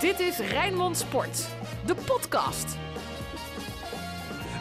Dit is Rijnmond Sport, de podcast.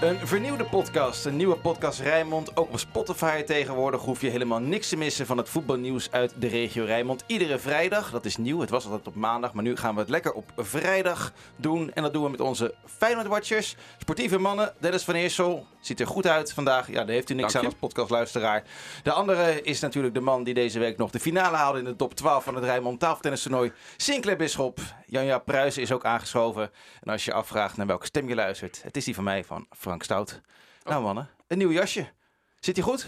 Een vernieuwde podcast, een nieuwe podcast Rijnmond. Ook op Spotify tegenwoordig hoef je helemaal niks te missen van het voetbalnieuws uit de regio Rijnmond. Iedere vrijdag, dat is nieuw, het was altijd op maandag, maar nu gaan we het lekker op vrijdag doen. En dat doen we met onze Feyenoord Watchers, sportieve mannen. Dennis van Eersel, ziet er goed uit vandaag. Ja, daar heeft u niks Dank aan je. als podcastluisteraar. De andere is natuurlijk de man die deze week nog de finale haalde in de top 12 van het Rijnmond tafeltennistoernooi. Sinclair Bisschop. Janja Pruisen is ook aangeschoven. En als je afvraagt naar welke stem je luistert, het is die van mij, van Frank Stout. Nou mannen, een nieuw jasje. Zit hij goed?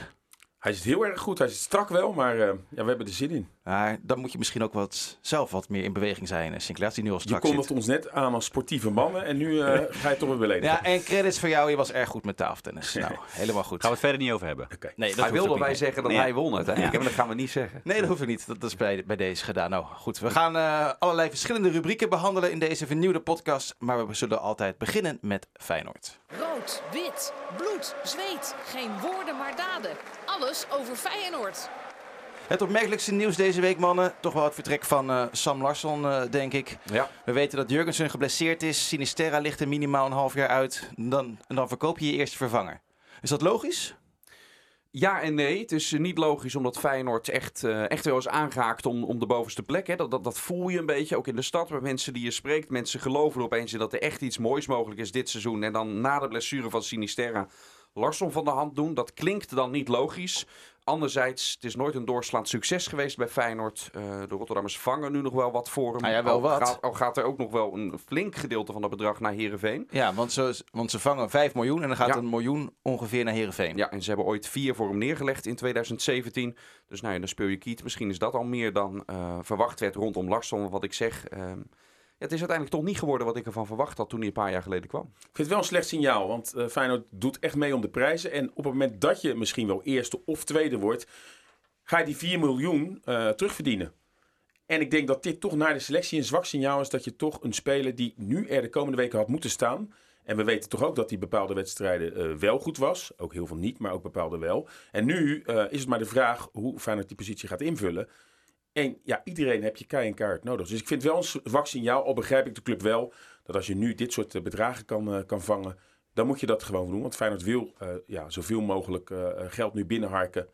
Hij zit heel erg goed. Hij zit strak wel, maar eh, ja, we hebben er zin in. Maar dan moet je misschien ook wat, zelf wat meer in beweging zijn. eh, Sinclair, als hij nu al Je strak kondigt ons net aan als sportieve mannen en nu eh, ga je toch weer beledigen. Ja, en credits voor jou. Je was erg goed met tafeltennis. Nou, helemaal goed. Gaan we het verder niet over hebben. Oké. Nee, dat Hij wilde wij zeggen dat Ja. hij won uiteindelijk. Maar dat gaan we niet zeggen. Nee, dat hoeft niet. Dat is bij, bij deze gedaan. Nou goed, we gaan eh, allerlei verschillende rubrieken behandelen in deze vernieuwde podcast. Maar we zullen altijd beginnen met Feyenoord. Rood, wit, bloed, zweet. Geen woorden maar daden. Alles over Feyenoord. Het opmerkelijkste nieuws deze week, mannen. Toch wel het vertrek van eh, Sam Larsson, eh, denk ik. Ja. We weten dat Jurgensen geblesseerd is. Sinisterra ligt er minimaal een half jaar uit. Dan, en dan verkoop je je eerste vervanger. Is dat logisch? Ja en nee. Het is eh, niet logisch omdat Feyenoord echt, echt wel is aangehaakt om, om de bovenste plek. Hè. Dat, dat, dat voel je een beetje, ook in de stad. Met mensen die je spreekt. Mensen geloven er opeens in dat er echt iets moois mogelijk is dit seizoen. En dan na de blessure van Sinisterra Larsson van de hand doen. Dat klinkt dan niet logisch. Anderzijds, het is nooit een doorslaand succes geweest bij Feyenoord. Eh, de Rotterdammers vangen nu nog wel wat voor hem. Ah ja, wel al, wat. Gaat, al gaat er ook nog wel een flink gedeelte van dat bedrag naar Heerenveen. Ja, want ze, want ze vangen 5 miljoen en dan gaat Ja. een miljoen ongeveer naar Heerenveen. Ja, en ze hebben ooit vier voor hem neergelegd in 2017. Dus nou ja, dan speel je kiet. Misschien is dat al meer dan eh, verwacht werd rondom Larsson. Wat ik zeg, ehm, het is uiteindelijk toch niet geworden wat ik ervan verwacht had toen hij een paar jaar geleden kwam. Ik vind het wel een slecht signaal, want eh, Feyenoord doet echt mee om de prijzen. En op het moment dat je misschien wel eerste of tweede wordt, ga je die 4 miljoen eh, terugverdienen. En ik denk dat dit toch naar de selectie een zwak signaal is dat je toch een speler die nu er de komende weken had moeten staan. En we weten toch ook dat hij bepaalde wedstrijden eh, wel goed was. Ook heel veel niet, maar ook bepaalde wel. En nu is het maar de vraag hoe Feyenoord die positie gaat invullen. En ja, iedereen heb je kei en kaart nodig. Dus ik vind het wel een zwak signaal. Al begrijp ik de club wel dat als je nu dit soort eh, bedragen kan, eh, kan vangen, dan moet je dat gewoon doen. Want Feyenoord wil eh, ja, zoveel mogelijk eh, geld nu binnenharken.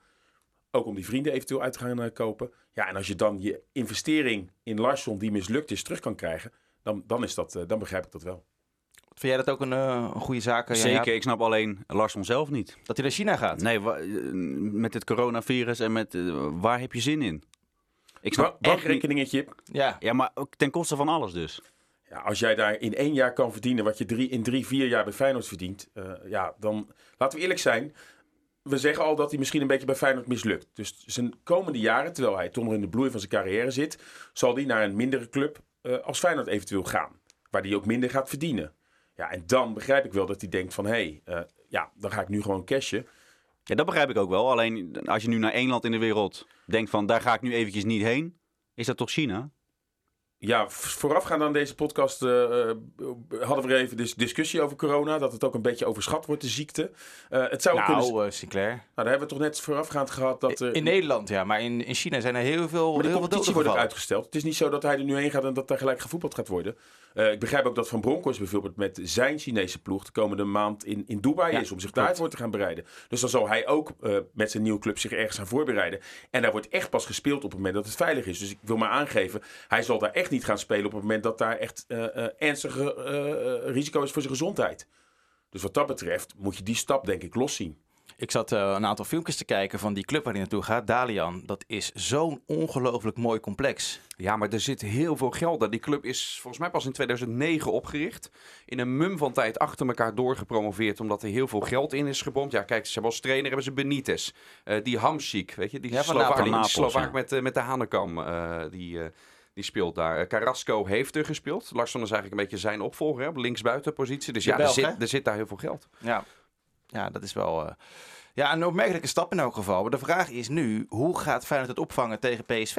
Ook om die vrienden eventueel uit te gaan kopen. Ja, en als je dan je investering in Larsson die mislukt is terug kan krijgen, dan, dan, is dat, dan begrijp ik dat wel. Vind jij dat ook een, eh, een goede zaak? Zeker, Jaap? ik snap alleen Larsson zelf niet. Dat hij naar China gaat? Nee, met het coronavirus en met waar heb je zin in? Ik snap Ba- echt niet. Bankrekeningetje. Ja. Ja, maar ook ten koste van alles dus. Ja, als jij daar in één jaar kan verdienen wat je drie, in drie, vier jaar bij Feyenoord verdient. eh, ja, dan laten we eerlijk zijn. We zeggen al dat hij misschien een beetje bij Feyenoord mislukt. Dus zijn komende jaren, terwijl hij toch nog in de bloei van zijn carrière zit, zal hij naar een mindere club eh, als Feyenoord eventueel gaan. Waar hij ook minder gaat verdienen. Ja, en dan begrijp ik wel dat hij denkt van, hé, hey, eh, ja, dan ga ik nu gewoon cashen. Ja, dat begrijp ik ook wel. Alleen als je nu naar één land in de wereld denkt van daar ga ik nu eventjes niet heen, is dat toch China? Ja, voorafgaand aan deze podcast eh, eh, hadden we er even dis- discussie over corona. Dat het ook een beetje overschat wordt, de ziekte. Eh, het zou ook kunnen... Nou, eh, Sinclair. Nou, daar hebben we toch net voorafgaand gehad dat er... In Nederland, ja. Maar in, in China zijn er heel veel, Maar de heel competitie wordt ook uitgesteld. Het is niet zo dat hij er nu heen gaat en dat daar gelijk gevoetbald gaat worden. Ik begrijp ook dat Van Bronckhorst bijvoorbeeld met zijn Chinese ploeg de komende maand in, in Dubai Ja, is om zich daarvoor te gaan bereiden. Dus dan zal hij ook met zijn nieuwe club zich ergens gaan voorbereiden. En daar wordt echt pas gespeeld op het moment dat het veilig is. Dus ik wil maar aangeven, hij zal daar echt niet gaan spelen op het moment dat daar echt eh, eh, ernstige eh, risico is voor zijn gezondheid. Dus wat dat betreft moet je die stap denk ik loszien. Ik zat eh, een aantal filmpjes te kijken van die club waar hij naartoe gaat, Dalian. Dat is zo'n ongelooflijk mooi complex. Ja, maar er zit heel veel geld daar. Die club is volgens mij pas in 2009 opgericht. In een mum van tijd achter elkaar doorgepromoveerd. Omdat er heel veel geld in is gebomd. Ja, kijk, ze hebben als trainer hebben ze Benitez. Eh, die Hamsik, weet je. Die Ja, van Slovaak, Napels. die Napels, Slovaak ja. met, met de Hanekam. eh, die, eh, die speelt daar. Eh, Carrasco heeft er gespeeld. Larsson is eigenlijk een beetje zijn opvolger hè, op linksbuitenpositie. Dus De ja, er zit, er zit daar heel veel geld. Ja, ja dat is wel eh, ja, een opmerkelijke stap in elk geval. Maar de vraag is nu, hoe gaat Feyenoord het opvangen tegen PSV?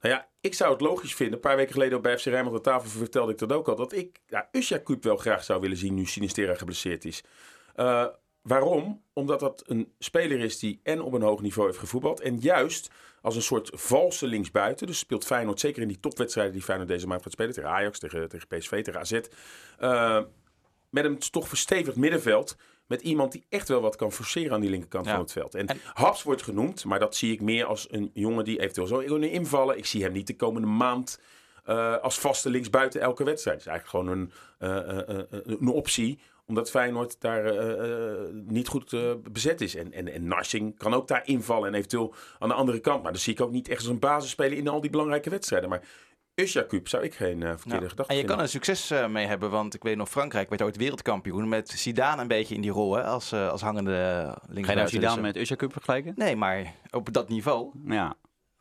Nou ja, ik zou het logisch vinden. Een paar weken geleden op bij FC Rijnmond aan tafel vertelde ik dat ook al. Dat ik ja, Usja Kuip wel graag zou willen zien nu Sinistera geblesseerd is. Eh, waarom? Omdat dat een speler is die en op een hoog niveau heeft gevoetbald. En juist als een soort valse linksbuiten. Dus speelt Feyenoord zeker in die topwedstrijden die Feyenoord deze maand gaat spelen. Tegen Ajax, tegen, tegen PSV, tegen AZ. eh, met een toch verstevigd middenveld. Met iemand die echt wel wat kan forceren aan die linkerkant Ja. van het veld. En, En- Haps wordt genoemd, maar dat zie ik meer als een jongen die eventueel zo kunnen invallen. Ik zie hem niet de komende maand eh, als vaste linksbuiten elke wedstrijd. Het is eigenlijk gewoon een, eh, een optie omdat Feyenoord daar eh, eh, niet goed eh, bezet is. En, en, en Narsing kan ook daar invallen en eventueel aan de andere kant. Maar dat zie ik ook niet echt als een basisspeler in al die belangrijke wedstrijden. Maar Usjakub zou ik geen eh, verkeerde Ja. gedachte En je kan er succes mee hebben, want ik weet nog, Frankrijk werd ooit wereldkampioen met Zidane een beetje in die rol, hè, als, eh, als hangende linksbuiten. Ga je nou Zidane Dus, met Cup vergelijken? Nee, maar op dat niveau, Ja.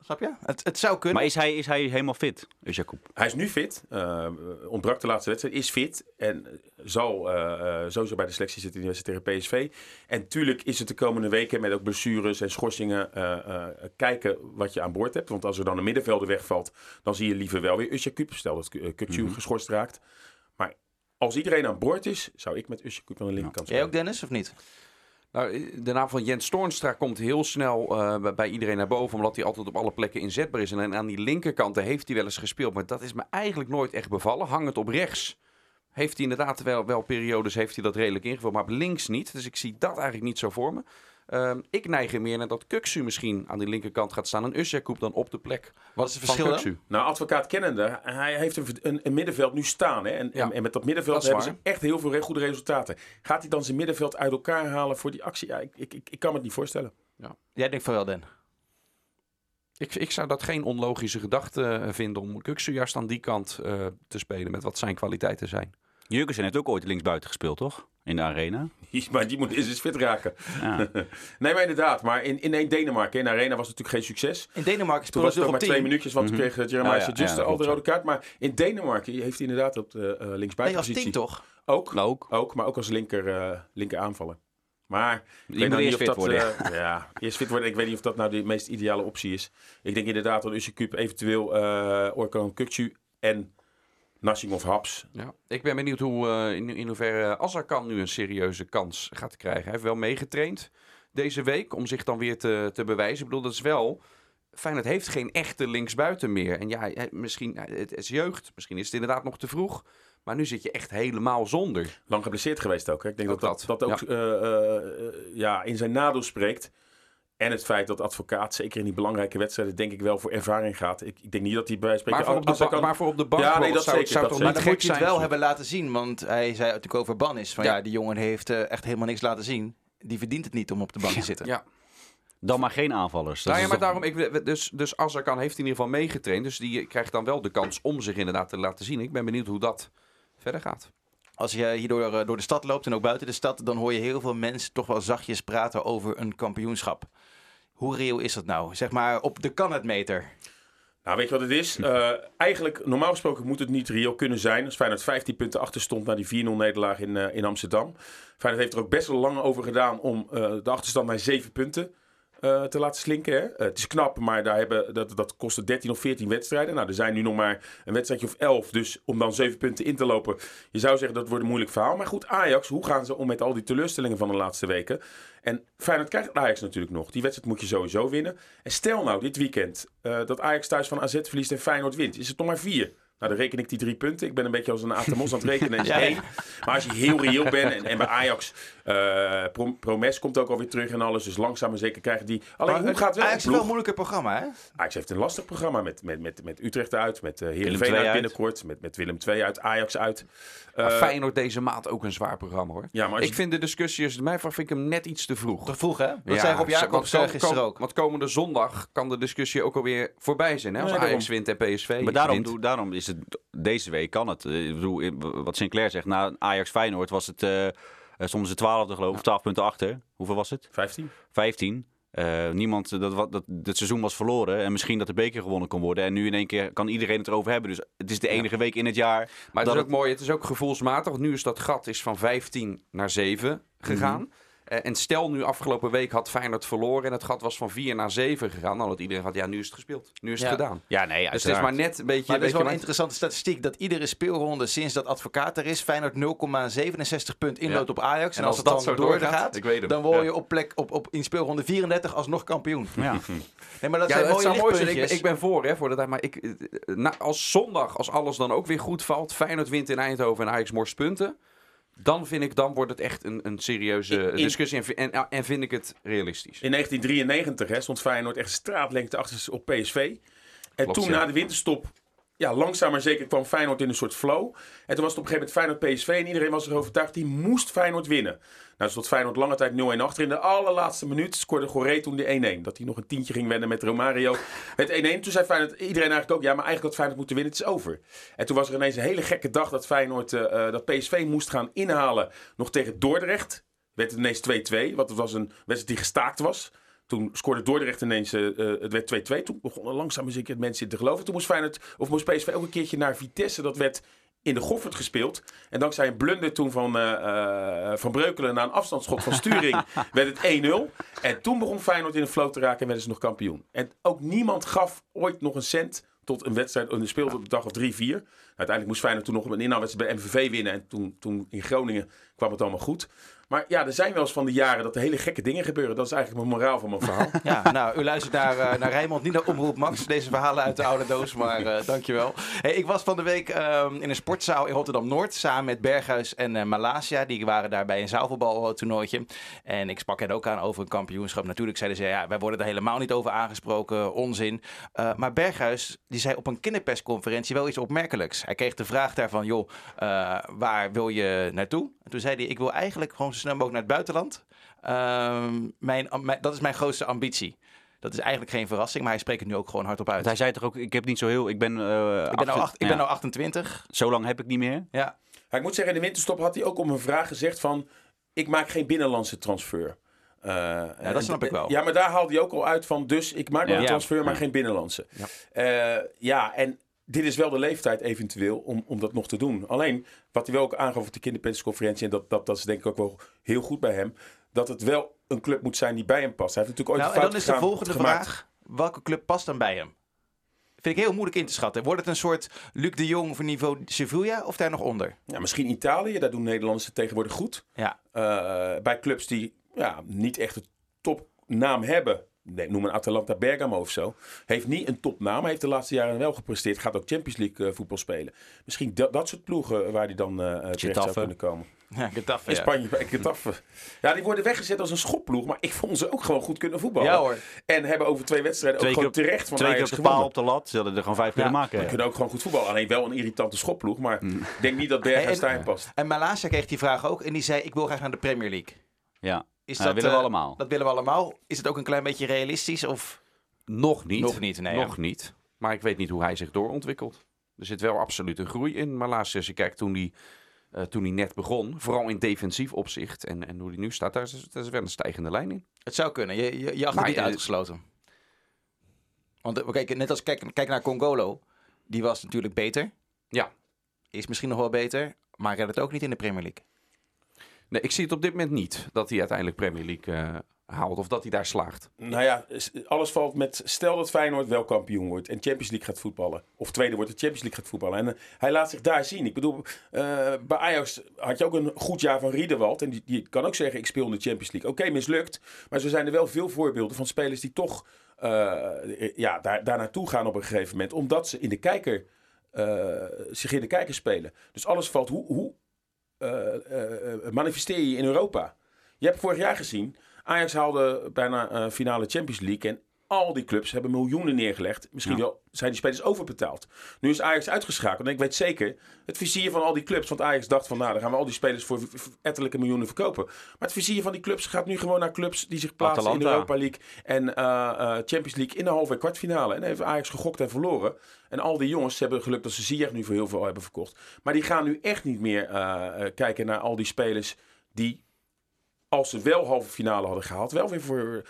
Snap je? Het, het zou kunnen. Maar is hij, is hij helemaal fit, Cup? Hij is nu fit. eh, ontbrak de laatste wedstrijd. Is fit. En zal eh, eh, sowieso bij de selectie zitten in die wedstrijd tegen PSV. En tuurlijk is het de komende weken met ook blessures en schorsingen eh, eh, kijken wat je aan boord hebt. Want als er dan een middenvelder wegvalt, dan zie je liever wel weer Usjakup. Stel dat uh, Kukcu geschorst raakt. Maar als iedereen aan boord is, zou ik met Usjakup aan de linkerkant Jij ook. Dennis, of niet? Nou, de naam van Jens Toornstra komt heel snel eh, bij- iedereen naar boven. Omdat hij altijd op alle plekken inzetbaar is. En aan die linkerkant heeft hij wel eens gespeeld. Maar dat is me eigenlijk nooit echt bevallen. Hangend op rechts heeft hij inderdaad wel, wel periodes heeft hij dat redelijk ingevuld. Maar op links niet. Dus ik zie dat eigenlijk niet zo voor me. Ehm, ik neig er meer naar dat Kuksu misschien aan die linkerkant gaat staan. En Usjakoub dan op de plek Wat is het verschil dan? Kuksu. Nou, advocaat kennende, hij heeft een, een, een middenveld nu staan. Hè? En, Ja. en, en met dat middenveld Dat hebben waar. ze echt heel veel goede resultaten. Gaat hij dan zijn middenveld uit elkaar halen voor die actie? Ja, ik, ik, ik, ik kan me het niet voorstellen. Jij denkt van wel, Den. Ik, ik zou dat geen onlogische gedachte eh, vinden om Kuksu juist aan die kant eh, te spelen. Met wat zijn kwaliteiten zijn. Jurgensen heeft ook ooit linksbuiten gespeeld, toch? In de arena. Maar die moet eens eens fit raken. Ja. nee, maar inderdaad. Maar in, in Denemarken, in de arena was het natuurlijk geen succes. In Denemarken Toen speelde was het nog maar twee 10. minuutjes, want toen Mhm. kreeg eh, Jeremiah Ja, ja, Just ja, dat al de rode kaart. Maar in Denemarken heeft hij inderdaad op de uh, Nee, als linksbuitenpositie. 10 toch? Ook, Nou, ook. ook, maar ook als linker, eh, linker aanvaller. Maar ik weet nou eerst niet of fit dat, worden. eh, ja, eerst fit worden. Ik weet niet of dat nou de meest ideale optie is. Ik denk inderdaad dat Usje eventueel eh Orkan Kukcu en Nassing of Haps. Ja, ik ben benieuwd hoe, eh, in, in hoeverre Azarkan nu een serieuze kans gaat krijgen. Hij heeft wel meegetraind deze week om zich dan weer te, te bewijzen. Ik bedoel, dat is wel... Feyenoord heeft geen echte linksbuiten meer. En ja, misschien, ja, het is jeugd. Misschien is het inderdaad nog te vroeg. Maar nu zit je echt helemaal zonder. Lang geblesseerd geweest ook. Hè? Ik denk Ook dat dat, dat, ook eh, eh, eh, ja, in zijn nadeel spreekt. En het feit dat advocaat, zeker in die belangrijke wedstrijden, denk ik wel voor ervaring gaat. Ik, ik denk niet dat hij bij spreken... Maar voor, op de, als hij ba- kan- maar voor op de bank Ja, nee, dat zou, zeker, zou dat toch Maar niet dan gek moet je het zijn? wel hebben laten zien, want hij zei natuurlijk over Bannis. Van ja, Ja. die jongen heeft eh, echt helemaal niks laten zien. Die verdient het niet om op de bank te zitten. Ja, Dan maar geen aanvallers. Dat nou ja, is maar toch- daarom, ik, dus, dus Azarkan heeft in ieder geval meegetraind. Dus die krijgt dan wel de kans om zich inderdaad te laten zien. Ik ben benieuwd hoe dat verder gaat. Als je hier door, eh, door de stad loopt en ook buiten de stad, dan hoor je heel veel mensen toch wel zachtjes praten over een kampioenschap. Hoe reëel is dat nou? Zeg maar op de kan het meter. Nou, weet je wat het is? Eh, eigenlijk, normaal gesproken moet het niet reëel kunnen zijn. Als Feyenoord 15 punten achter stond na die 4-0 nederlaag in, eh, in Amsterdam. Feyenoord heeft er ook best wel lang over gedaan om de achterstand naar 7 punten eh, te laten slinken. Hè? Eh, het is knap, maar daar hebben, dat, dat kostte 13 of 14 wedstrijden. Nou, er zijn nu nog maar een wedstrijdje of 11. Dus om dan 7 punten in te lopen, je zou zeggen dat wordt een moeilijk verhaal. Maar goed, Ajax, hoe gaan ze om met al die teleurstellingen van de laatste weken? En Feyenoord krijgt Ajax natuurlijk nog. Die wedstrijd moet je sowieso winnen. En stel nou dit weekend eh, dat Ajax thuis van AZ verliest en Feyenoord wint. Is het nog maar vier? Nou, dan reken ik die drie punten. Ik ben een beetje als een Atemos aan het rekenen. Is Ja. Maar als je heel reëel bent en, en bij Ajax, eh Pro- Promes komt ook alweer terug en alles. Dus langzaam maar zeker krijgen die... Alleen, Maar hoe het- gaat het wel? Ajax een heeft wel een ploeg? moeilijker programma, hè? Ajax heeft een lastig programma met, met, met, met Utrecht uit, met uh, Heerenveen uit binnenkort, met, met Willem II uit, Ajax uit. Maar Eh, Feyenoord deze maand ook een zwaar programma hoor. Ja, maar als Ik je- vind de discussie, het mij vraagt, vind ik hem net iets te vroeg. Te vroeg, hè? Dat Ja, zei Rob Jacobs uh, gisteren ook. Want komende zondag kan de discussie ook alweer voorbij zijn. Hè? Als Nee, Ajax wint en PSV Maar daarom, wint. Is het deze week kan het. Eh, Ik bedoel, wat Sinclair zegt, na Ajax Feyenoord was het, eh, eh, stonden ze 12 geloof ik, of 12 punten achter. Hoeveel was het? 15? 15. Eh, niemand, dat, dat, dat seizoen was verloren. En misschien dat de beker gewonnen kon worden. En nu in één keer kan iedereen het erover hebben. Dus het is de enige week in het jaar. Maar het is ook mooi, het is ook gevoelsmatig. Want nu is dat gat is van 15 naar 7 gegaan. Mhm. Eh, en stel nu afgelopen week had Feyenoord verloren en het gat was van 4 naar 7 gegaan. Dan had iedereen gehad, ja, nu is het gespeeld. Nu is het Ja. gedaan. Ja, nee, Dus het is maar net een beetje... Maar dat is wel een interessante statistiek dat iedere speelronde sinds dat advocaat er is, Feyenoord 0,67 punt inloopt Ja. op Ajax. En, En als, als het dat dan zo doorgaat, dan word je Ja. op plek op, op, in speelronde 34 alsnog kampioen. Ja. Nee, maar dat Ja, zijn mooie zou mooi zijn. Ik, ben- lichtpuntjes. ik ben voor, hè, voor tijd. Maar ik, eh, na, als zondag, als alles dan ook weer goed valt, Feyenoord wint in Eindhoven en Ajax morst punten. Dan vind ik, dan wordt het echt een, een serieuze In- discussie en, en, en vind ik het realistisch. In 1993 hè, stond Feyenoord echt straatlengte achter op PSV. En Klopt, toen ja. na de winterstop, ja, langzaam maar zeker kwam Feyenoord in een soort flow. En toen was het op een gegeven moment Feyenoord-PSV en iedereen was er overtuigd, die moest Feyenoord winnen. Nou stond Feyenoord lange tijd 0-1 achter. In de allerlaatste minuut scoorde Goré toen de 1-1. Dat hij nog een tientje ging wennen met Romario. Het 1-1, toen zei Feyenoord, iedereen eigenlijk ook, ja, maar eigenlijk had Feyenoord moeten winnen, het is over. En toen was er ineens een hele gekke dag dat Feyenoord, eh, eh, dat PSV moest gaan inhalen nog tegen Dordrecht. Werd het ineens 2-2, want het was een wedstrijd die gestaakt was. Toen scoorde Dordrecht ineens, eh, eh, het werd 2-2. Toen begonnen langzaam zeker mensen in te geloven. Toen moest Feyenoord, of moest PSV ook een keertje naar Vitesse. Dat werd in de Goffert gespeeld. En dankzij een blunder toen van, eh, van Breukelen na een afstandsschot van Sturing werd het 1-0. En toen begon Feyenoord in de flow te raken en werden ze nog kampioen. En ook niemand gaf ooit nog een cent tot een wedstrijd. En speelde op de dag of 3-4. Uiteindelijk moest Feyenoord toen nog een inhaalwedstrijd bij MVV winnen. En toen, toen in Groningen kwam het allemaal goed. Maar ja, er zijn wel eens van de jaren dat er hele gekke dingen gebeuren. Dat is eigenlijk mijn moraal van mijn verhaal. Ja, nou, u luistert naar, eh, naar Rijnmond, niet naar Omroep Max. Deze verhalen uit de oude doos, maar eh, dankjewel. Hey, ik was van de week ehm, in een sportzaal in Rotterdam-Noord samen met Berghuis en eh Malasia. Die waren daar bij een zaalvoetbaltoernooitje. En ik sprak hen ook aan over een kampioenschap. Natuurlijk zeiden ze, ja, wij worden er helemaal niet over aangesproken, onzin. Maar Berghuis, die zei op een kinderpersconferentie wel iets opmerkelijks. Hij kreeg de vraag daarvan, joh, waar wil je naartoe? En toen zei hij, ik wil eigenlijk gewoon zo snel mogelijk naar het buitenland. Ehm, mijn, mijn- dat is mijn grootste ambitie. Dat is eigenlijk geen verrassing, maar hij spreekt het nu ook gewoon hardop uit. Want hij zei toch ook, ik heb niet zo heel, ik ben, eh, ik ben, nou acht- ik ben ja, nou 28. zo lang heb ik niet meer. Ja. Ja, ik moet zeggen, in de winterstop had hij ook om een vraag gezegd van... ik maak geen binnenlandse transfer. Eh, Ja, dat snap ik wel. Ja, maar daar haalde hij ook al uit van... dus ik maak wel Ja. een transfer, maar Ja. geen binnenlandse. Ja. ja, en dit is wel de leeftijd eventueel om, om dat nog te doen. Alleen, wat hij wel ook aangaf op de kinderpersconferentie... en dat, dat, dat is denk ik ook wel heel goed bij hem... dat het wel een club moet zijn die bij hem past. Hij heeft natuurlijk ooit Nou, een en fout dan is de volgende gemaakt. vraag: welke club past dan bij hem? Vind ik heel moeilijk in te schatten. Wordt het een soort Luc de Jong voor niveau Sevilla of daar nog onder? Ja, misschien Italië, daar doen Nederlanders het tegenwoordig goed. Ja. Eh, bij clubs die ja, niet echt een topnaam hebben. Nee, noem een Atalanta Bergamo of zo. Heeft niet een topnaam, maar heeft de laatste jaren wel gepresteerd. Gaat ook Champions League eh, voetbal spelen. Misschien dat, dat soort ploegen waar hij dan eh, eh, terecht zou kunnen komen. Ja, Getafe. In. Spanje Getafe. Ja, die worden weggezet als een schopploeg. Maar ik vond ze ook gewoon goed kunnen voetballen. Ja, hoor. En hebben over twee wedstrijden Twee ook gewoon op- terecht van Twee keer op de paal op de lat, ze hadden er gewoon vijf kunnen Ja. maken. Die kunnen ook gewoon goed voetballen. Alleen wel een irritante schopploeg. Maar ik denk niet dat Berghuis daarin past. En Malasia kreeg die vraag ook en die zei: Ik wil graag naar de Premier League. Ja, Is Ja, dat willen we eh, allemaal. Dat willen we allemaal. Is het ook een klein beetje realistisch? Of... Nog niet. Nog niet, nee, Nog ja. niet. Maar ik weet niet hoe hij zich doorontwikkelt. Er zit wel absoluut een groei in. Maar laatst, als je kijkt toen hij, eh, toen hij net begon, vooral in defensief opzicht en, en hoe hij nu staat, daar is, daar is wel een stijgende lijn in. Het zou kunnen. Je, je, je acht niet eh, uitgesloten. Want eh, kijk, net als kijk, kijk naar Congolo. Die was natuurlijk beter. Ja. Is misschien nog wel beter. Maar redt het ook niet in de Premier League. Nee, ik zie het op dit moment niet dat hij uiteindelijk Premier League eh, haalt of dat hij daar slaagt. Nou ja, alles valt met. Stel dat Feyenoord wel kampioen wordt en Champions League gaat voetballen. Of tweede wordt de Champions League gaat voetballen. En eh, hij laat zich daar zien. Ik bedoel, eh, bij Ajax had je ook een goed jaar van Riedewald. En die, die kan ook zeggen: ik speel in de Champions League. Oké, mislukt. Maar zo zijn er wel veel voorbeelden van spelers die toch ja, daar, daar naartoe gaan op een gegeven moment. Omdat ze in de kijker. zich in de kijker spelen. Dus alles valt. Hoe, hoe manifesteer je in Europa? Je hebt vorig jaar gezien. Ajax haalde bijna eh, finale Champions League. En al die clubs hebben miljoenen neergelegd. Misschien Ja. wel zijn die spelers overbetaald. Nu is Ajax uitgeschakeld. En ik weet zeker, het vizier van al die clubs. Want Ajax dacht van, nou, dan gaan we al die spelers voor ettelijke miljoenen verkopen. Maar het vizier van die clubs gaat nu gewoon naar clubs die zich plaatsen in de. Europa League. En eh, eh, Champions League in de halve en kwartfinale. En heeft Ajax gegokt en verloren. En al die jongens hebben geluk dat ze Ziyech nu voor heel veel hebben verkocht. Maar die gaan nu echt niet meer eh, kijken naar al die spelers die als ze wel halve finale hadden gehaald, wel weer voor.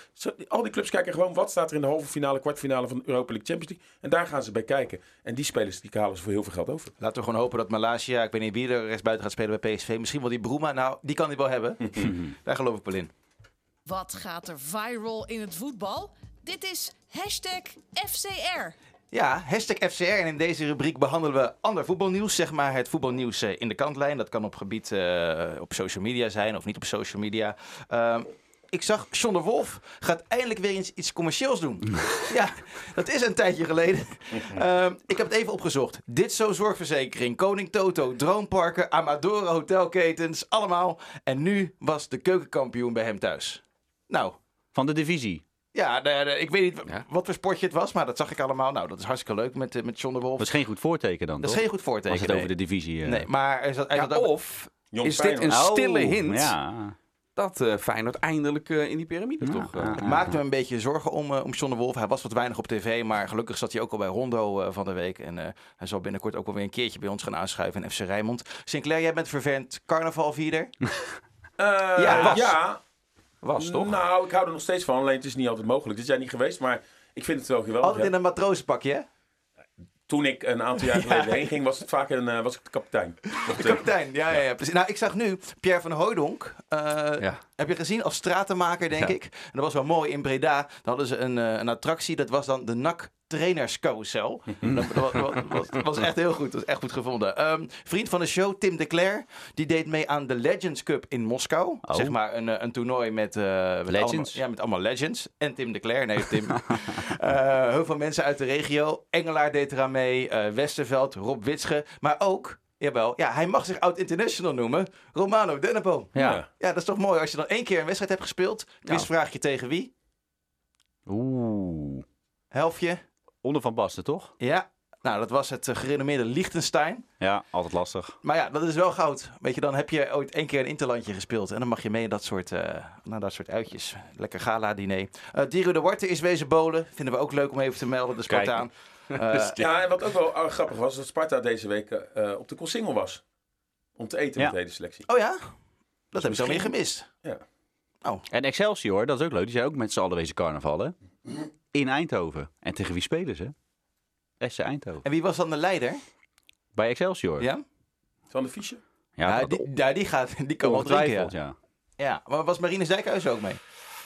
Al die clubs kijken gewoon wat staat er in de halve finale, kwartfinale van de Europa League Champions League. En daar gaan ze bij kijken. En die spelers die halen ze voor heel veel geld over. Laten we gewoon hopen dat Malasia, ik weet niet wie er rechtsbuiten gaat spelen bij PSV. Misschien wel die Bruma. Nou, die kan hij wel hebben. Daar geloof ik wel in. Wat gaat er viral in het voetbal? Dit is hashtag FCR. Ja, hashtag FCR. En in deze rubriek behandelen we ander voetbalnieuws. Zeg maar het voetbalnieuws eh, in de kantlijn. Dat kan op gebied eh, op social media zijn of niet op social media. Ehm, ik zag John de Wolf gaat eindelijk weer eens iets commercieels doen. ja, dat is een tijdje geleden. Ehm, ik heb het even opgezocht. Dit zo zorgverzekering, Koning Toto, Droomparken, Amadora hotelketens, allemaal. En nu was de keukenkampioen bij hem thuis. Nou, Van de divisie. Ja, de- de- ik weet niet Ja. wat voor sportje het was, maar dat zag ik allemaal. Nou, dat is hartstikke leuk met, eh, met John de Wolf. Dat is geen goed voorteken dan, Dat is toch? geen goed voorteken. Als het nee. over de divisie... eh, Nee, maar zat, er Ja, ook- of Jong is dit een stille Oh, hint Ja. dat eh Feyenoord eindelijk eh, in die piramide Ja, toch... ja. Het maakte me een beetje zorgen om, eh, om John de Wolf. Hij was wat weinig op tv, maar gelukkig zat hij ook al bij Rondo eh, van de week. En eh, hij zal binnenkort ook wel weer een keertje bij ons gaan aanschuiven in FC Rijnmond. Sinclair, jij bent vervent carnavalvierder. Eh, Ja, was. ja, was toch? nou, ik hou er nog steeds van. Alleen het is niet altijd mogelijk. Dit jaar niet geweest, maar ik vind het wel geweldig. Altijd in een matrozenpakje, hè? Toen ik een aantal jaar geleden heen ging, was het vaak een, eh, was ik de kapitein. De- Kapitein, ja, ja, ja, precies. Nou, ik zag nu Pierre van Hooydonk. eh, Ja. Heb je gezien als stratenmaker, denk Ja. ik. En dat was wel mooi. In Breda dan hadden ze een, eh, een attractie. Dat was dan de NAC trainerscarousel. dat, dat, was, was, was echt heel goed. Dat was echt goed gevonden. Ehm, vriend van de show, Tim de Cler. Die deed mee aan de Legends Cup in Moskou. Oh. Zeg maar een, eh, een toernooi met, eh, met Legends? Allemaal, ja, met allemaal legends. En Tim de Cler. Nee, Tim. Eh, heel veel mensen uit de regio. Engelaar deed eraan mee. eh, Westerveld, Rob Witsche. Maar ook... Jawel, ja, hij mag zich oud-international noemen. Romano Dennepo. Ja. Ja. Dat is toch mooi als je dan één keer een wedstrijd hebt gespeeld. Quizvraagje tegen wie? Oeh. Helftje? Onder Van Basten, toch? Ja. Nou, dat was het eh, gerenommeerde Liechtenstein. Ja, altijd lastig. Maar ja, dat is wel goud. Weet je, dan heb je ooit één keer een interlandje gespeeld. En dan mag je mee in dat soort, eh naar dat soort uitjes. Lekker gala-diner. Eh Diro de Warte is wezen bolen. Vinden we ook leuk om even te melden, de Spartaan. Eh, Ja, en wat ook wel uh, grappig was, dat Sparta deze week eh, op de Koolsingel was. Om te eten Ja. met de hele selectie. oh ja? Dat heb ik dan weer gemist. Ja. En Excelsior, dat is ook leuk. Die zijn ook met z'n allen wezen carnavallen. In Eindhoven. En tegen wie spelen ze? FC Eindhoven. En wie was dan de leider? Bij Excelsior. Ja? Van de Fische? Ja, Ja, die, ja, die, gaat, die kan wel drinken, ja. ja. ja. Maar was Marines Dijkhuis ook mee?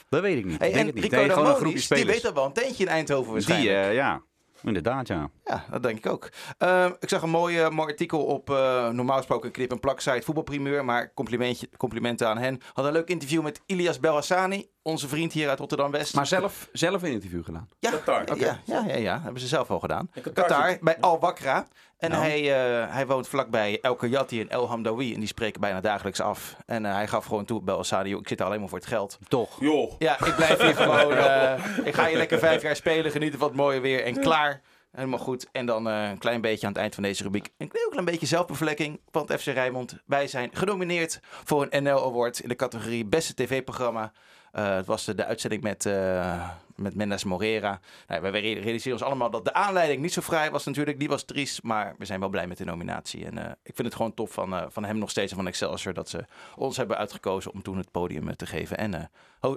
Dat weet ik niet. Hey, ik denk en het niet. Rico Nee, gewoon Damonis, die weet dat wel een tentje in Eindhoven Die, waarschijnlijk. eh, ja. Inderdaad, ja. Ja, dat denk ik ook. Ehm, ik zag een mooi, eh, mooi artikel op eh, normaal gesproken knip en plak site voetbalprimeur, maar complimentje, complimenten aan hen. Had een leuk interview met Ilias Belhassani, onze vriend hier uit Rotterdam West. Maar zelf, zelf een interview gedaan. ja, Qatar. ja, ja, ja, ja, ja, hebben ze zelf al gedaan. In Qatar Qatar, bij Al Wakra. En Nou. hij, eh, hij woont vlakbij El Kayati en El Hamdawi. En die spreken bijna dagelijks af. En eh, hij gaf gewoon toe, Belhassani, joh, ik zit er alleen maar voor het geld. Toch. Joh. Ja, ik blijf hier gewoon. eh, ik ga hier lekker vijf jaar spelen, genieten van het mooie weer en klaar. Helemaal goed. En dan eh, een klein beetje aan het eind van deze rubriek. Een heel klein beetje zelfbevlekking van het FC Rijnmond. Wij zijn genomineerd voor een NL Award in de categorie Beste TV-programma. Eh, het was de, de uitzending met, eh met Mendes Morera. Nou, wij realiseren ons allemaal dat de aanleiding niet zo vrij was natuurlijk. Die was triest, maar we zijn wel blij met de nominatie. En eh, ik vind het gewoon tof van, eh, van hem nog steeds en van Excelsior... dat ze ons hebben uitgekozen om toen het podium eh, te geven. En eh,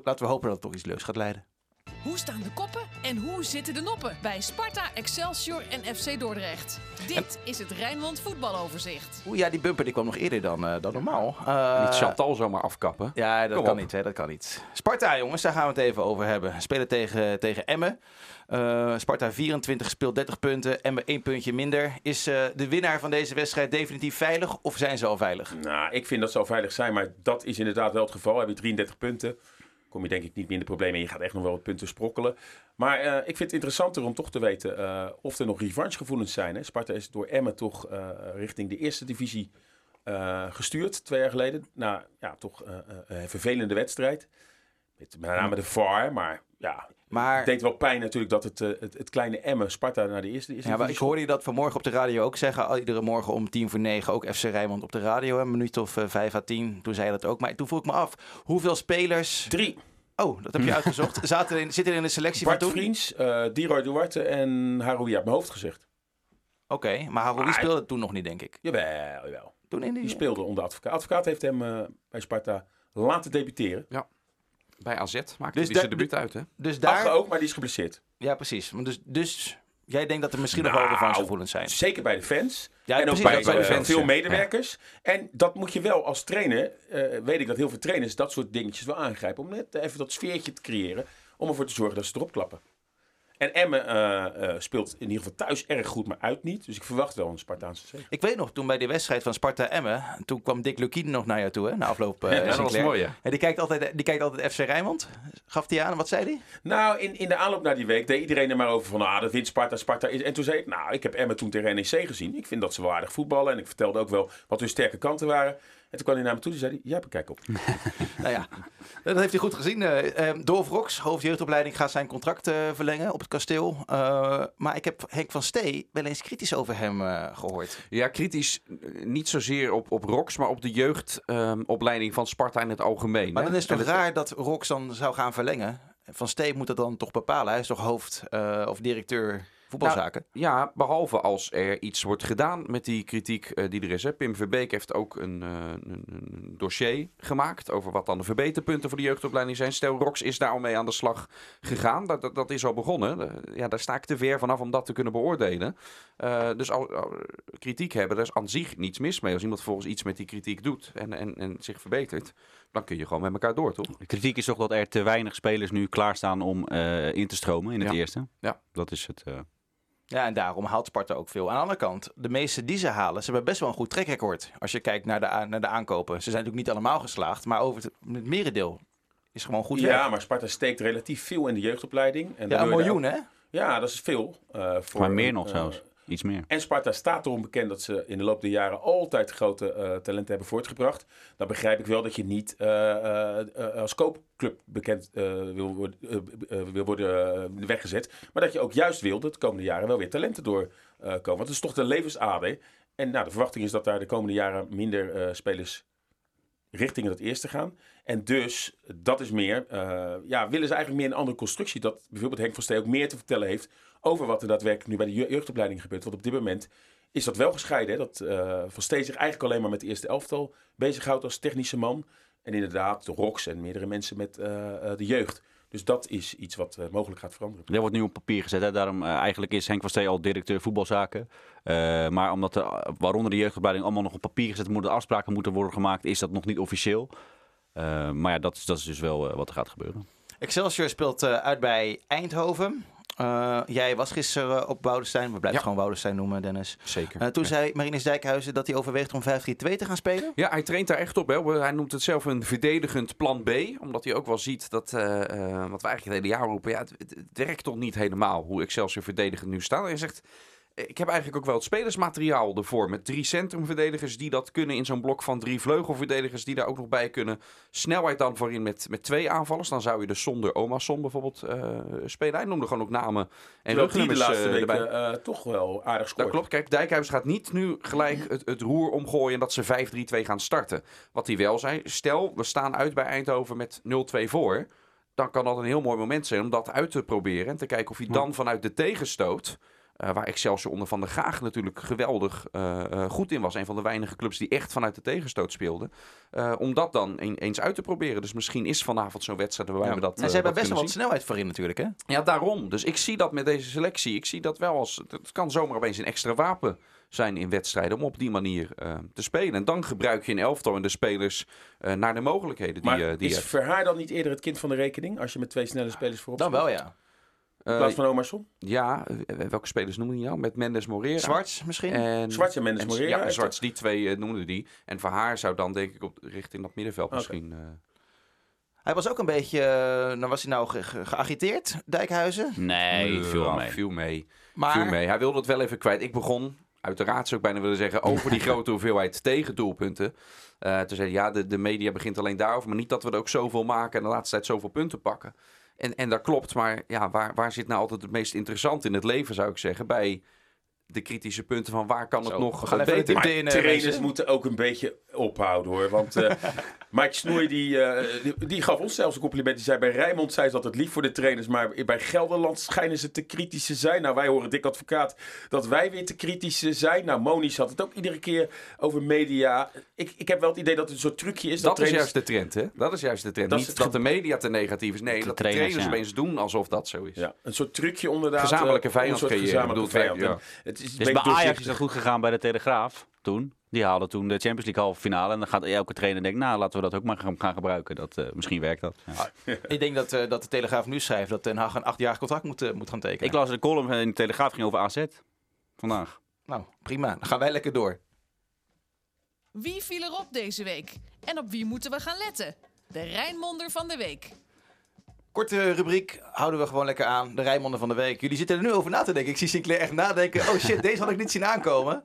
laten we hopen dat het toch iets leuks gaat leiden. Hoe staan de koppen en hoe zitten de noppen bij Sparta, Excelsior en FC Dordrecht? Dit is het Rijnmond voetbaloverzicht. Oeh, ja, die bumper die kwam nog eerder dan, eh, dan normaal. Eh, Niet Chantal zomaar afkappen. Ja, dat Kom kan op. niet. Hè, dat kan niet. Sparta, jongens, daar gaan we het even over hebben. Spelen tegen, tegen Emmen. Eh, Sparta 24 speelt 30 punten. Emmen één puntje minder. Is eh, de winnaar van deze wedstrijd definitief veilig of zijn ze al veilig? Nou, ik vind dat zou veilig zijn, maar dat is inderdaad wel het geval. Heb je 33 punten, kom je denk ik niet meer in de problemen. En je gaat echt nog wel wat punten sprokkelen. Maar eh, ik vind het interessanter om toch te weten eh, of er nog revanchegevoelens zijn. Hè. Sparta is door Emmen toch eh, richting de eerste divisie gestuurd, twee jaar geleden. Nou, ja, toch een vervelende wedstrijd. Met met name de VAR, maar ja... Maar, Het deed wel pijn natuurlijk dat het, eh, het, het kleine Emmen Sparta naar de eerste, eerste ja, maar ik hoorde je dat vanmorgen op de radio ook zeggen. Al- Iedere morgen om tien voor negen ook FC Rijnmond op de radio. Een minuut of eh, vijf à tien. Toen zei je dat ook. Maar toen vroeg ik me af, hoeveel spelers... Drie. Oh, dat heb je uitgezocht. Zaten in, zitten er in de selectie Bart van toen? Vriends, eh Diroy Duarte en Haroui uit mijn hoofd gezegd. Oké, maar Haroui Maar- speelde toen nog niet, denk ik. Jawel, jawel. Toen in die... Die speelde onder advocaat. Advocaat heeft hem eh, bij Sparta laten debuteren. Bij AZ maakte Dus hij zijn debuut uit, hè? Dus Daar ook, maar die is geblesseerd. Ja, precies. Dus, dus Jij denkt dat er misschien nog wel Nou, revanchegevoelens zijn. Zeker bij de fans. Ja, en ook bij, bij de eh, fans, veel ja. medewerkers. En dat moet je wel als trainer, eh, weet ik dat heel veel trainers dat soort dingetjes wel aangrijpen. Om net even dat sfeertje te creëren. Om ervoor te zorgen dat ze erop klappen. En Emmen eh, eh, speelt in ieder geval thuis erg goed, maar uit niet. Dus ik verwacht wel een Spartaanse zege. Ik weet nog, toen bij die wedstrijd van Sparta-Emmen, toen kwam Dick Lukien nog naar jou toe, hè, na afloop. Ja, Ja, dat was Sinclair. mooi, ja. Ja, die, kijkt altijd, die kijkt altijd FC Rijnmond. Gaf hij aan, wat zei hij? Nou, in, in de aanloop naar die week deed iedereen er maar over van, ah, dat wint Sparta, Sparta is... En toen zei ik, nou, ik heb Emmen toen tegen NEC gezien. Ik vind dat ze wel aardig voetballen. En ik vertelde ook wel wat hun sterke kanten waren. En toen kwam hij naar me toe en zei hij, jij hebt een kijk op. Nou ja, dat heeft hij goed gezien. Eh eh, Dolf Rox, hoofdjeugdopleiding, gaat zijn contract eh, verlengen op het kasteel. Eh, maar ik heb Henk van Stee wel eens kritisch over hem eh, gehoord. Ja, kritisch niet zozeer op, op ROX, maar op de jeugdopleiding van Sparta in het algemeen. Maar hè. dan is het toch raar dat Rox dan zou gaan verlengen? Van Stee moet dat dan toch bepalen? Hij is toch hoofd eh, of directeur voetbalzaken? Ja, behalve als er iets wordt gedaan met die kritiek eh, die er is. Hè. Pim Verbeek heeft ook een, eh, een, een dossier gemaakt over wat dan de verbeterpunten voor de jeugdopleiding zijn. Stel, Rox is daar al mee aan de slag gegaan. Dat, dat, dat is al begonnen. Ja, daar sta ik te ver vanaf om dat te kunnen beoordelen. Eh, dus al, al- kritiek hebben, daar is aan zich niets mis mee. Als iemand volgens iets met die kritiek doet en, en, en zich verbetert, dan kun je gewoon met elkaar door, toch? De kritiek is toch dat er te weinig spelers nu klaarstaan om eh, in te stromen in het Ja. eerste. Ja. Dat is het. Ja, en daarom haalt Sparta ook veel. Aan de andere kant, de meeste die ze halen, ze hebben best wel een goed trackrecord. Als je kijkt naar de, naar de aankopen. Ze zijn natuurlijk niet allemaal geslaagd, maar over het, het merendeel is gewoon goed werk. Ja, maar Sparta steekt relatief veel in de jeugdopleiding. En Ja, een miljoen hè? Ja, dat is veel. eh, voor, maar meer nog eh, zelfs. En Sparta staat erom bekend dat ze in de loop der jaren altijd grote eh, talenten hebben voortgebracht. Dan begrijp ik wel dat je niet eh, eh, als koopclub bekend wil, worden- wil weggezet. Maar dat je ook juist wil dat de komende jaren wel weer talenten doorkomen. Want dat is toch de levensader. En nou, de verwachting is dat daar de komende jaren minder spelers richting het eerste gaan. En dus, dat is meer, ja, willen ze eigenlijk meer een andere constructie. Dat bijvoorbeeld Henk van Stee ook meer te vertellen heeft over wat er daadwerkelijk nu bij de je- jeugdopleiding gebeurt. Want op dit moment is dat wel gescheiden. Hè? Dat eh, Van Stee zich eigenlijk alleen maar met het eerste elftal bezighoudt als technische man. En inderdaad de Rox en meerdere mensen met eh, eh, de jeugd. Dus dat is iets wat mogelijk gaat veranderen. Dat wordt nu op papier gezet. Hè. Daarom eigenlijk is Henk van Stee al directeur voetbalzaken. Eh, maar omdat de, waaronder de jeugdopleiding allemaal nog op papier gezet moeten, afspraken moeten worden gemaakt, is dat nog niet officieel. Eh, maar ja, dat is, dat is dus wel wat er gaat gebeuren. Excelsior speelt eh, uit bij Eindhoven. Eh, jij was gisteren eh, op Woudestein. We blijven Ja. gewoon Woudestein noemen, Dennis. Zeker. Eh, toen zei Marinus Dijkhuizen dat hij overweegt om 5-3-2 te gaan spelen. Ja, hij traint daar echt op. Hè. Hij noemt het zelf een verdedigend plan B. Omdat hij ook wel ziet dat, eh, wat we eigenlijk het hele jaar roepen, ja, het werkt toch niet helemaal hoe Excelsior verdedigend nu staat. Hij zegt, ik heb eigenlijk ook wel het spelersmateriaal ervoor. Met drie centrumverdedigers die dat kunnen in zo'n blok van drie vleugelverdedigers die daar ook nog bij kunnen. Snelheid dan voorin met, met twee aanvallers. Dan zou je dus zonder Omason bijvoorbeeld eh, spelen. Hij noemde gewoon ook namen en die de rugnummers laatste weken eh, toch wel aardig scoort. Dat klopt. Kijk, Dijkhuis gaat niet nu gelijk het, het roer omgooien dat ze 5-3-2 gaan starten. Wat hij wel zei, stel we staan uit bij Eindhoven met 0-2 voor. Dan kan dat een heel mooi moment zijn om dat uit te proberen. En te kijken of hij dan vanuit de tegenstoot, eh, waar Excelsior onder Van der Gaag natuurlijk geweldig eh, eh, goed in was. Een van de weinige clubs die echt vanuit de tegenstoot speelde. eh, om dat dan een- eens uit te proberen. Dus misschien is vanavond zo'n wedstrijd waarbij Ja. we dat en eh, ze hebben dat best wel wat snelheid voorin natuurlijk, hè? ja, daarom. Dus ik zie dat met deze selectie. Ik zie dat wel als. Het kan zomaar opeens een extra wapen zijn in wedstrijden. om op die manier eh, te spelen. En dan gebruik je een elftal en de spelers eh, naar de mogelijkheden die, Maar die is je hebt. Verhaar dan niet eerder het kind van de rekening? Als je met twee snelle spelers voorop Dan wel, ja. In Eh, plaats van Omarsson? ja, eh, welke spelers noemen die nou? Met Mendes Morera. Zwarts misschien? En, Zwarts en Mendes en- Morera Ja, Zwarts, die twee eh, noemden die. En Van Haar zou dan denk ik op, richting dat middenveld misschien... eh, Hij was ook een beetje... eh, nou was hij nou ge- ge- geagiteerd, Dijkhuizen. Nee, eh, veel ja, mee. Viel mee. Maar Viel mee. Hij wilde het wel even kwijt. Ik begon, uiteraard zou ik bijna willen zeggen, over die grote hoeveelheid tegendoelpunten. Eh toen zei hij, ja, de, de media begint alleen daarover, maar niet dat we er ook zoveel maken en de laatste tijd zoveel punten pakken. En, en dat klopt, maar ja, waar, waar zit nou altijd het meest interessant in het leven, zou ik zeggen, bij de kritische punten van waar kan het Zo, nog we gaan even beter? de- Maar in, trainers moeten ook een beetje ophouden hoor. Want eh, Mike Snoei die, eh, die, die gaf ons zelfs een compliment. Die zei bij Rijnmond zei ze altijd lief voor de trainers. Maar bij Gelderland schijnen ze te kritisch te zijn. Nou, wij horen Dick Advocaat dat wij weer te kritisch zijn. Nou, Moniz had het ook iedere keer over media. Ik, ik heb wel het idee dat het een soort trucje is. Dat, Dat, is juist de trend, hè? Dat is juist de trend. Dat Niet het dat de media te negatief is. Nee, De dat de trainers, trainers ja. opeens doen alsof dat zo is. Ja, een soort trucje inderdaad. Gezamenlijke eh, vijand een soort creëren, bedoelt vijand. En Het is, Dus bij Ajax is dat goed gegaan bij de Telegraaf toen. Die haalden toen de Champions League halve finale. En dan gaat elke trainer denken, nou laten we dat ook maar gaan, gaan gebruiken. Dat, eh, misschien werkt dat. Ja. Ik denk dat, eh, dat de Telegraaf nu schrijft dat Den Haag een achtjarig contract moet, eh, moet gaan tekenen. Ik las de column in de Telegraaf ging over AZ vandaag. Nou, prima. Dan gaan wij lekker door. Wie viel erop deze week? En op wie moeten we gaan letten? De Rijnmonder van de week. Korte rubriek houden we gewoon lekker aan. De Rijnmonden van de week. Jullie zitten er nu over na te denken. Ik zie Sinclair echt nadenken. Oh shit, deze had ik niet zien aankomen.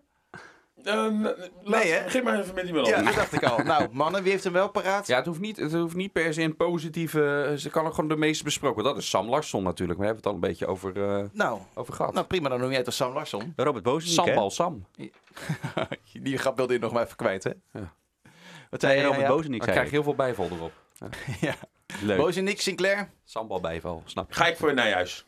Ehm, laat- hè? Begin maar even met die Ja, melange. dat dacht ik al. Nou, mannen, wie heeft hem wel paraat? Ja, het hoeft niet, het hoeft niet per se een positieve... Ze kan er gewoon de meeste besproken. Dat is Sam Larsson natuurlijk. We hebben het al een beetje over, eh, Nou, over gehad. nou, prima. Dan noem jij het als Sam Larsson. Robert hè? Sambal Sam. Die grap wilde je nog maar even kwijt, hè? Ja. Wat zei Nee, je, Robert ja? Zei krijg ik. je heel veel bijval erop. Ja. Leuk. Bozenik, Sinclair. Sambal bijval, snap je? Ga ik voor Nijhuis.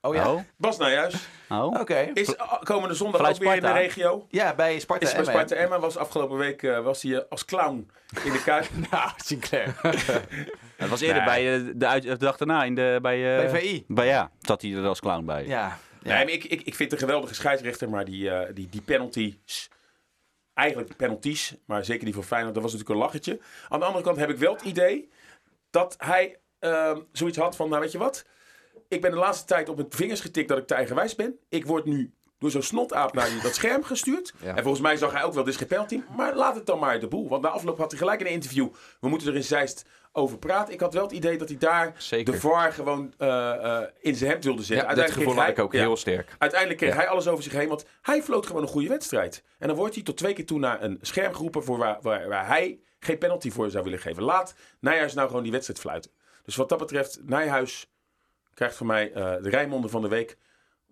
Oh ja? Oh, Bas Nijhuis Oké. oh. is uh, komende zondag Vanuit ook weer in de regio. Ja, bij Sparta Is bij. Sparta Emma was afgelopen week eh, was hij eh, als clown in de Kuip. Nou, Sinclair. Het was eerder Nee. bij eh, de, uit, de dag daarna in de, bij, eh, Bij VI. Bij, ja, zat hij er als clown bij. Ja. ja. Nee, maar ik, ik, ik vind het een geweldige scheidsrechter, maar die, eh, die, die penalties, eigenlijk penalties, maar zeker die van Feyenoord, dat was natuurlijk een lachertje. Aan de andere kant heb ik wel het idee dat hij ehm, zoiets had van, nou weet je wat, ik ben de laatste tijd op mijn vingers getikt dat ik te eigenwijs ben. Ik word nu door zo'n snotaap naar dat scherm gestuurd. Ja. En volgens mij zag hij ook wel, dit is geen penalty, maar laat het dan maar de boel. Want na afloop had hij gelijk in een interview, we moeten er in Zeist over praten. Ik had wel het idee dat hij daar Zeker. de VAR gewoon eh, eh, in zijn hemd wilde zetten. Ja, dat gevoel had ik ook ja. heel sterk. Uiteindelijk kreeg Ja. hij alles over zich heen, want hij floot gewoon een goede wedstrijd. En dan wordt hij tot twee keer toe naar een scherm geroepen voor waar, waar, waar hij geen penalty voor zou willen geven. Laat Nijhuis nou gewoon die wedstrijd fluiten. Dus wat dat betreft, Nijhuis krijgt van mij eh, de Rijnmonden van de week.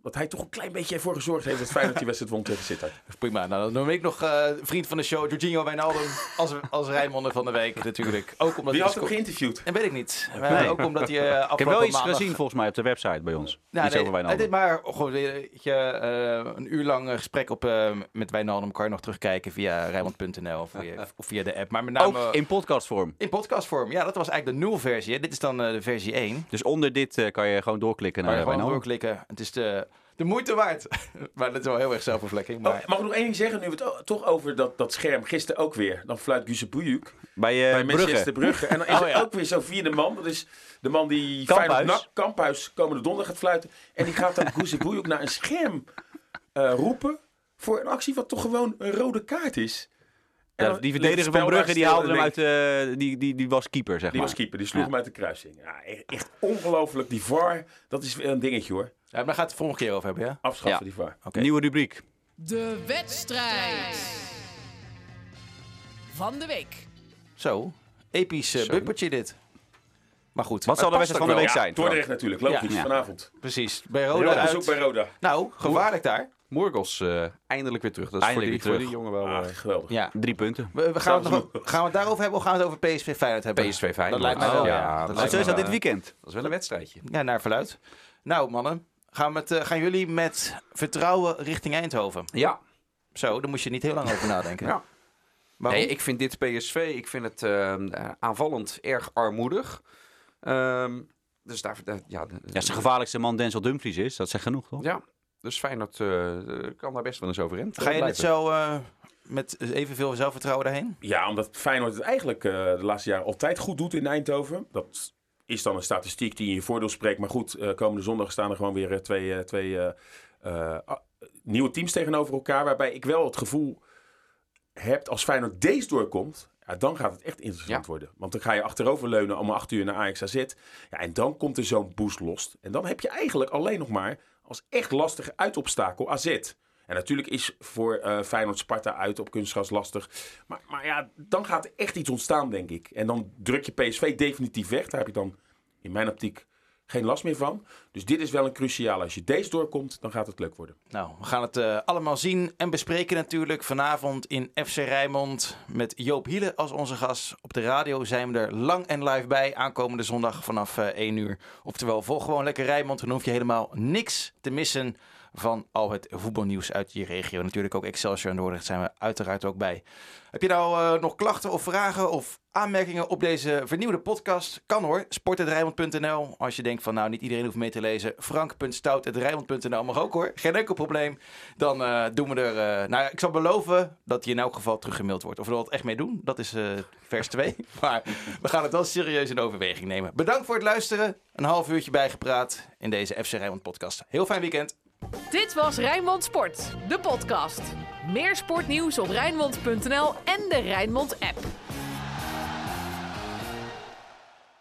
Dat hij toch een klein beetje ervoor gezorgd heeft dat Feyenoord die wedstrijd won tegen Sittard. Prima. Nou, dan noem ik nog eh, vriend van de show, Jorginho Wijnaldum, als, als Rijnmonden van de week natuurlijk. Ook omdat Wie hij had hem geïnterviewd? En weet ik niet. Maar Nee. Ook omdat hij uh, Ik heb wel iets gezien volgens mij op de website bij ons. Nou, iets nee, over Wijnaldum. dit maar gewoon weer, weet je, eh, een uur lang gesprek op, eh, met Wijnaldum kan je nog terugkijken via Rijnmond.nl of, via- of via de app. Maar met name Ook in podcastvorm. in podcastvorm. Ja, dat was eigenlijk de nul versie. Hè. Dit is dan eh, de versie 1. Dus onder dit eh, kan je gewoon doorklikken Kan naar je gewoon Wijnaldum. doorklikken. Het is de, de moeite waard. maar dat is wel heel erg zelfbevlekking. Oh, Maar... mag ik nog één ding zeggen, nu we het toch over dat, dat scherm gisteren ook weer. Dan fluit Guze Bujuk Bij, eh bij Manchester Brugge. En dan is Oh, er ook weer zo'n vierde man. Dat is de man die Kamphuis. Kamphuis komende donderdag gaat fluiten. En die gaat dan Guze Bujuk naar een scherm eh, roepen voor een actie wat toch gewoon een rode kaart is. Ja, die verdediger van Brugge die haalde hem uit. en eh, die, die, die was keeper, zeg Die maar. was keeper, die sloeg Ja. hem uit de kruising. Ja, e- echt ongelooflijk. Die VAR, dat is weer een dingetje hoor. Ja, maar daar gaat het de volgende keer over hebben, ja? Afschaffen Ja. die VAR. Oké. Nieuwe rubriek. De wedstrijd van de week. Zo, episch eh, Zo. bumpertje dit. Maar goed, Wat zal de wedstrijd van de week Ja, zijn? Dordrecht natuurlijk, logisch, Ja. vanavond. precies. Bij Roda, bezoek uit. bij Roda. Nou, gevaarlijk daar. Morgos eh, eindelijk weer terug. Dat is Eindelijk voor, die, weer voor terug. die jongen wel... Ah, eh, geweldig. Ja. Drie punten. We, we gaan, het nog, gaan we het daarover hebben of gaan we het over PSV Feyenoord hebben? PSV Feyenoord. Dat lijkt mij wel, Oh, ja. ja, Dat dat lijkt zo me is dat wel. dit weekend. Dat is wel een wedstrijdje. Ja, naar verluid. Nou, mannen. Gaan, eh, gaan jullie met vertrouwen richting Eindhoven? Ja. Zo, daar moest je niet heel lang over nadenken. Ja. Waarom? Nee, ik vind dit PSV, ik vind het eh, eh, aanvallend erg armoedig. Ehm, dus daar, daar- ja, de- Ja, zijn gevaarlijkste man Denzel Dumfries is. Dat zegt genoeg, toch? Ja, dus Feyenoord eh, eh, kan daar best wel eens over in. Ga je dit zo eh, met evenveel zelfvertrouwen daarheen? Ja, omdat Feyenoord het eigenlijk eh, de laatste jaren altijd goed doet in Eindhoven. Dat is dan een statistiek die in je voordeel spreekt. Maar goed, eh, komende zondag staan er gewoon weer twee, eh, twee eh, eh, ah, nieuwe teams tegenover elkaar. Waarbij ik wel het gevoel heb, als Feyenoord deze doorkomt... Ja, dan gaat het echt interessant Ja. worden. Want dan ga je achteroverleunen om acht uur naar Ajax AZ. Ja, en dan komt er zo'n boost los. En dan heb je eigenlijk alleen nog maar als echt lastige uitobstakel AZ. En natuurlijk is voor eh Feyenoord Sparta uit op kunstgras lastig. Maar, maar ja, dan gaat er echt iets ontstaan, denk ik. En dan druk je PSV definitief weg. Daar heb ik dan in mijn optiek geen last meer van. Dus dit is wel een cruciaal. Als je deze doorkomt, dan gaat het leuk worden. Nou, we gaan het uh, allemaal zien en bespreken natuurlijk vanavond in FC Rijnmond met Joop Hiele als onze gast. Op de radio zijn we er lang en live bij aankomende zondag vanaf uh, 1 uur. Oftewel, volg gewoon lekker Rijnmond, dan hoef je helemaal niks te missen van al het voetbalnieuws uit je regio. Natuurlijk ook Excelsior en Dordrecht zijn we uiteraard ook bij. Heb je nou uh, nog klachten of vragen of aanmerkingen op deze vernieuwde podcast? Kan hoor, sport.rijmond.nl. Als je denkt van nou, niet iedereen hoeft mee te lezen. frank.stout.rijmond.nl mag ook hoor. Geen enkel probleem. Dan uh, doen we er... Uh, nou, ik zal beloven dat je in elk geval teruggemaild wordt. Of we wat echt mee doen, dat is vers 2. maar we gaan het wel serieus in overweging nemen. Bedankt voor het luisteren. Een half uurtje bijgepraat in deze FC Rijnmond podcast. Heel fijn weekend. Dit was Rijnmond Sport, de podcast. Meer sportnieuws op Rijnmond.nl en de Rijnmond app.